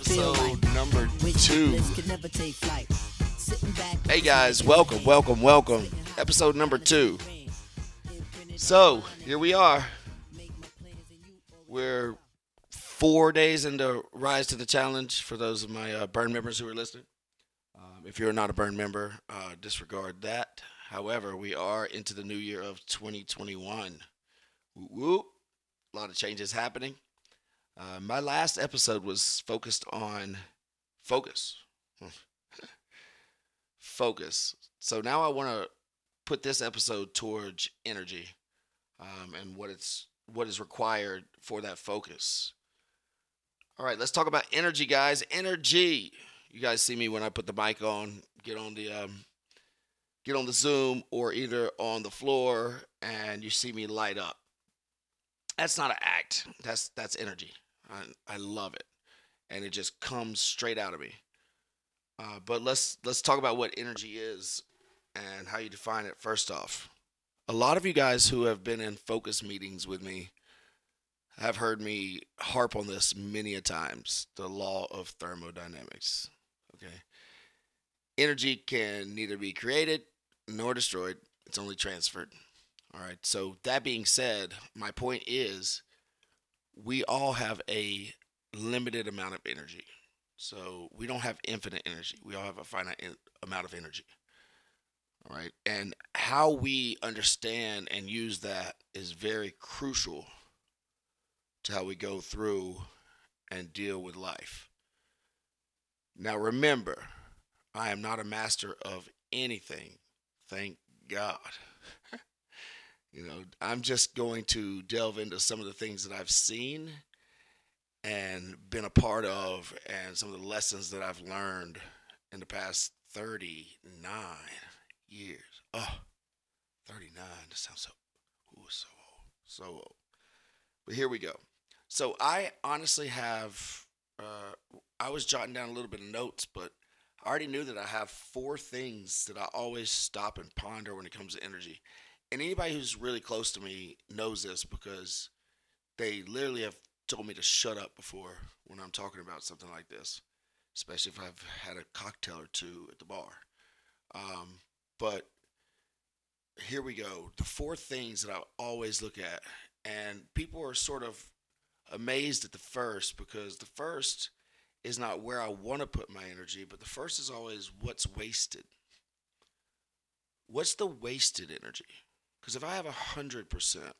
Episode number two. bliss could never take flight. Sitting back. Hey guys, welcome, welcome, welcome. Episode number two. So here we are. We're four days into Rise to the Challenge for those of my uh, Burn members who are listening. Um, if you're not a Burn member, uh, disregard that. However, we are into the new year of 2021. Whoop, whoop. A lot of changes happening. Uh, my last episode was focused on focus. focus. So now I want to put this episode towards energy um, and what it's what is required for that focus. All right, let's talk about energy, guys. Energy. You guys see me when I put the mic on, get on the um, get on the Zoom or either on the floor, and you see me light up. That's not an act. That's that's energy. I, I love it, and it just comes straight out of me. Uh, but let's let's talk about what energy is and how you define it. First off, a lot of you guys who have been in focus meetings with me have heard me harp on this many a times. The law of thermodynamics. Okay, energy can neither be created nor destroyed. It's only transferred. All right. So that being said, my point is, we all have a limited amount of energy. So we don't have infinite energy. We all have a finite in- amount of energy. All right. And how we understand and use that is very crucial to how we go through and deal with life. Now, remember, I am not a master of anything. Thank God. I'm just going to delve into some of the things that I've seen and been a part of and some of the lessons that I've learned in the past 39 years. Oh, 39. That sounds so, ooh, so old. So old. But here we go. So I honestly have, uh, I was jotting down a little bit of notes, but I already knew that I have four things that I always stop and ponder when it comes to energy. And anybody who's really close to me knows this because they literally have told me to shut up before when I'm talking about something like this, especially if I've had a cocktail or two at the bar. Um, but here we go. The four things that I always look at, and people are sort of amazed at the first because the first is not where I want to put my energy, but the first is always what's wasted. What's the wasted energy? Because if I have a hundred percent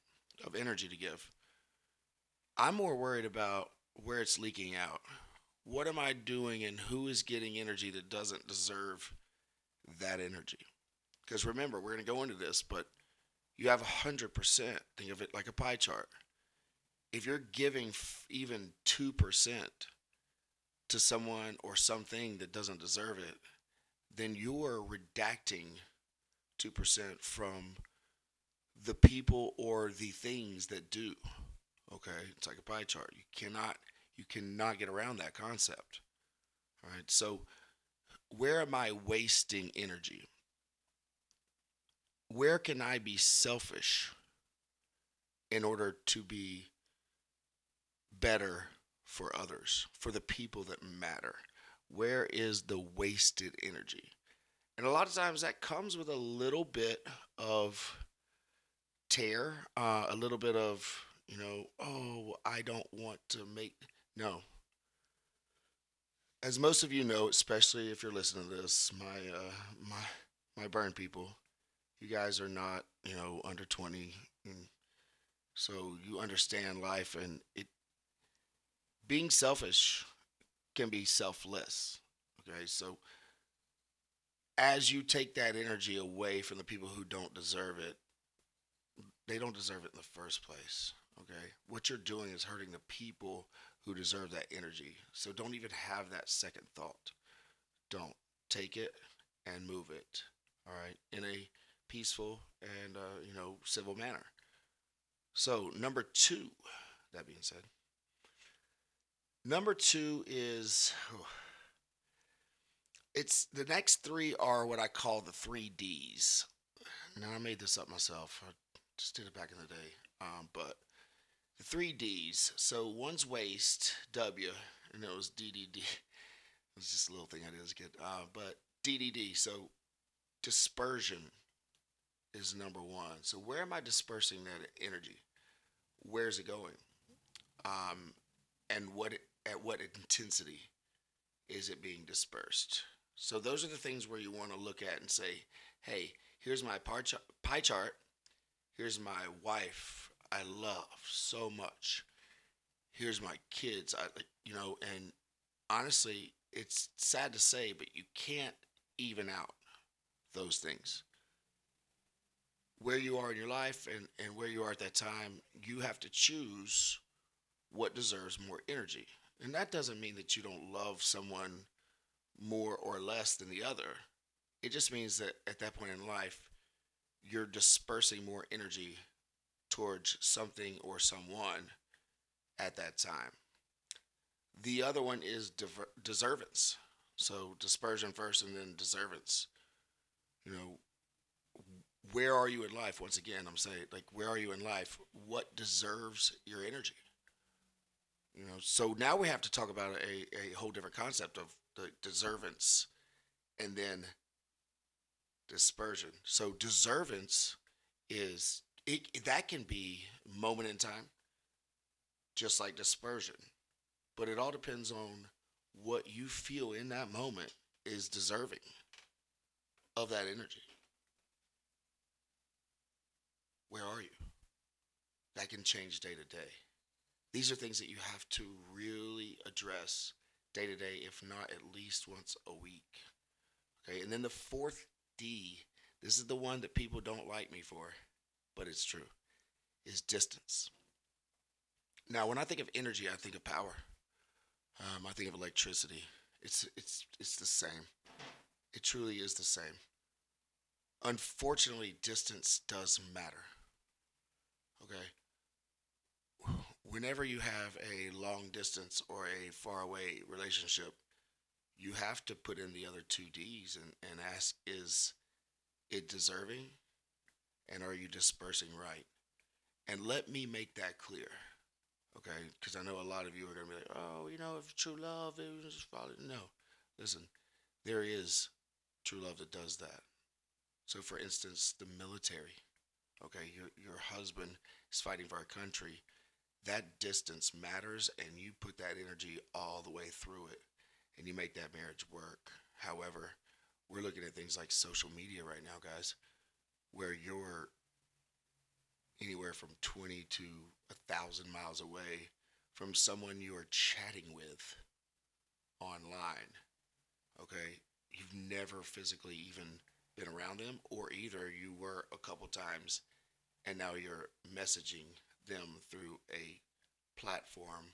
of energy to give, I'm more worried about where it's leaking out. What am I doing and who is getting energy that doesn't deserve that energy? Because remember, we're going to go into this, but you have 100%. Think of it like a pie chart. If you're giving even 2% to someone or something that doesn't deserve it, then you're redacting 2% from the people or the things that do. Okay, it's like a pie chart. You cannot you cannot get around that concept. All right. So where am I wasting energy? Where can I be selfish in order to be better for others, for the people that matter? Where is the wasted energy? And a lot of times that comes with a little bit of tear, uh, a little bit of you know, oh, I don't want to make no. As most of you know, especially if you're listening to this, my uh, my my burn people, you guys are not you know under twenty, so you understand life, and it being selfish can be selfless. Okay, so as you take that energy away from the people who don't deserve it, they don't deserve it in the first place. Okay. What you're doing is hurting the people who deserve that energy. So don't even have that second thought. Don't take it and move it. All right. In a peaceful and, uh, you know, civil manner. So, number two, that being said, number two is it's the next three are what I call the three D's. Now, I made this up myself. Just did it back in the day. Um, but the three D's. So one's waste, W, and it was DDD. It was just a little thing I did as a kid. Uh, but DDD. So dispersion is number one. So where am I dispersing that energy? Where's it going? Um, and what at what intensity is it being dispersed? So those are the things where you want to look at and say, hey, here's my pie chart. Here's my wife I love so much. Here's my kids. I you know, and honestly, it's sad to say, but you can't even out those things. Where you are in your life and, and where you are at that time, you have to choose what deserves more energy. And that doesn't mean that you don't love someone more or less than the other. It just means that at that point in life, you're dispersing more energy towards something or someone at that time. The other one is diver- deservance. So dispersion first and then deservance. You know, where are you in life? Once again, I'm saying, like, where are you in life? What deserves your energy? You know, so now we have to talk about a, a whole different concept of the deservance and then dispersion. So deservance is it that can be moment in time, just like dispersion. But it all depends on what you feel in that moment is deserving of that energy. Where are you? That can change day to day. These are things that you have to really address day to day, if not at least once a week. Okay, and then the fourth D, this is the one that people don't like me for, but it's true, is distance. Now, when I think of energy, I think of power. Um, I think of electricity. It's it's it's the same. It truly is the same. Unfortunately, distance does matter. Okay. Whenever you have a long distance or a far away relationship, you have to put in the other two D's and, and ask is it deserving? And are you dispersing right? And let me make that clear. Okay, because I know a lot of you are gonna be like, oh, you know, if true love, it was. No, listen, there is true love that does that. So, for instance, the military. Okay, your your husband is fighting for our country. That distance matters, and you put that energy all the way through it, and you make that marriage work. However, we're looking at things like social media right now, guys, where you're anywhere from 20 to a thousand miles away from someone you are chatting with online. Okay, you've never physically even been around them, or either you were a couple times and now you're messaging them through a platform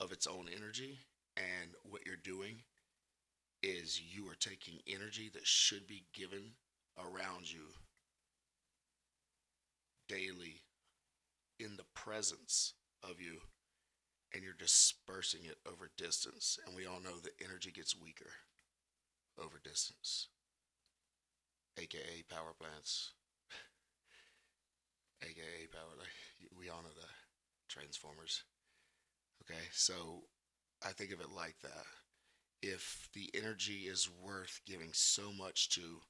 of its own energy. And what you're doing is you are taking energy that should be given around you daily in the presence of you and you're dispersing it over distance. And we all know that energy gets weaker over distance, aka power plants, aka power. Like we all know the transformers. Okay, so I think of it like that. If the energy is worth giving so much to,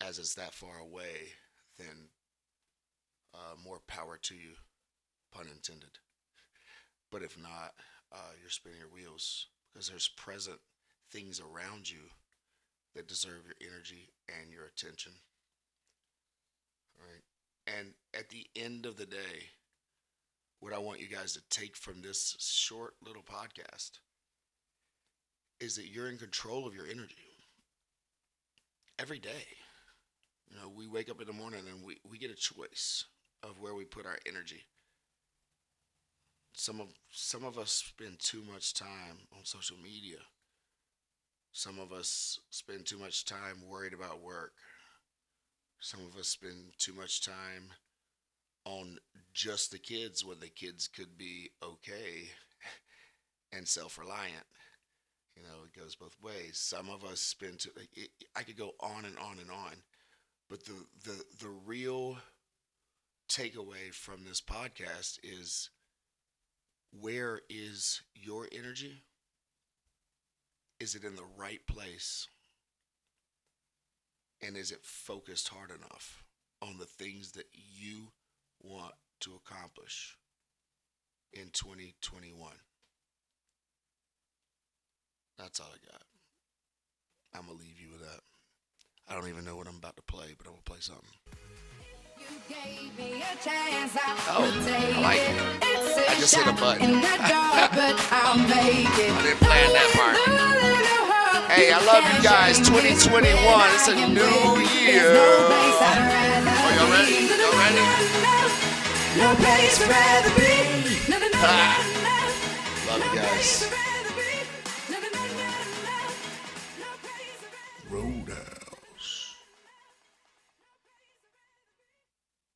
as it's that far away, then uh, more power to you, pun intended. But if not, uh, you're spinning your wheels because there's present things around you that deserve your energy and your attention. All right. And at the end of the day, what I want you guys to take from this short little podcast is that you're in control of your energy every day. You know, we wake up in the morning and we, we get a choice of where we put our energy. Some of some of us spend too much time on social media. Some of us spend too much time worried about work. Some of us spend too much time on just the kids when the kids could be okay and self-reliant. You know, it goes both ways. Some of us spend it, I could go on and on and on, but the the the real takeaway from this podcast is where is your energy? Is it in the right place? And is it focused hard enough on the things that you want to accomplish in 2021? That's all I got. I'm going to leave you with that. I don't even know what I'm about to play, but I'm going to play something. Oh, I like it. I just hit a button. I I didn't plan that part. Hey, I love you guys. 2021, it's a new year. Are y'all ready? Ready? No place I'd rather be. Ah. Love you guys.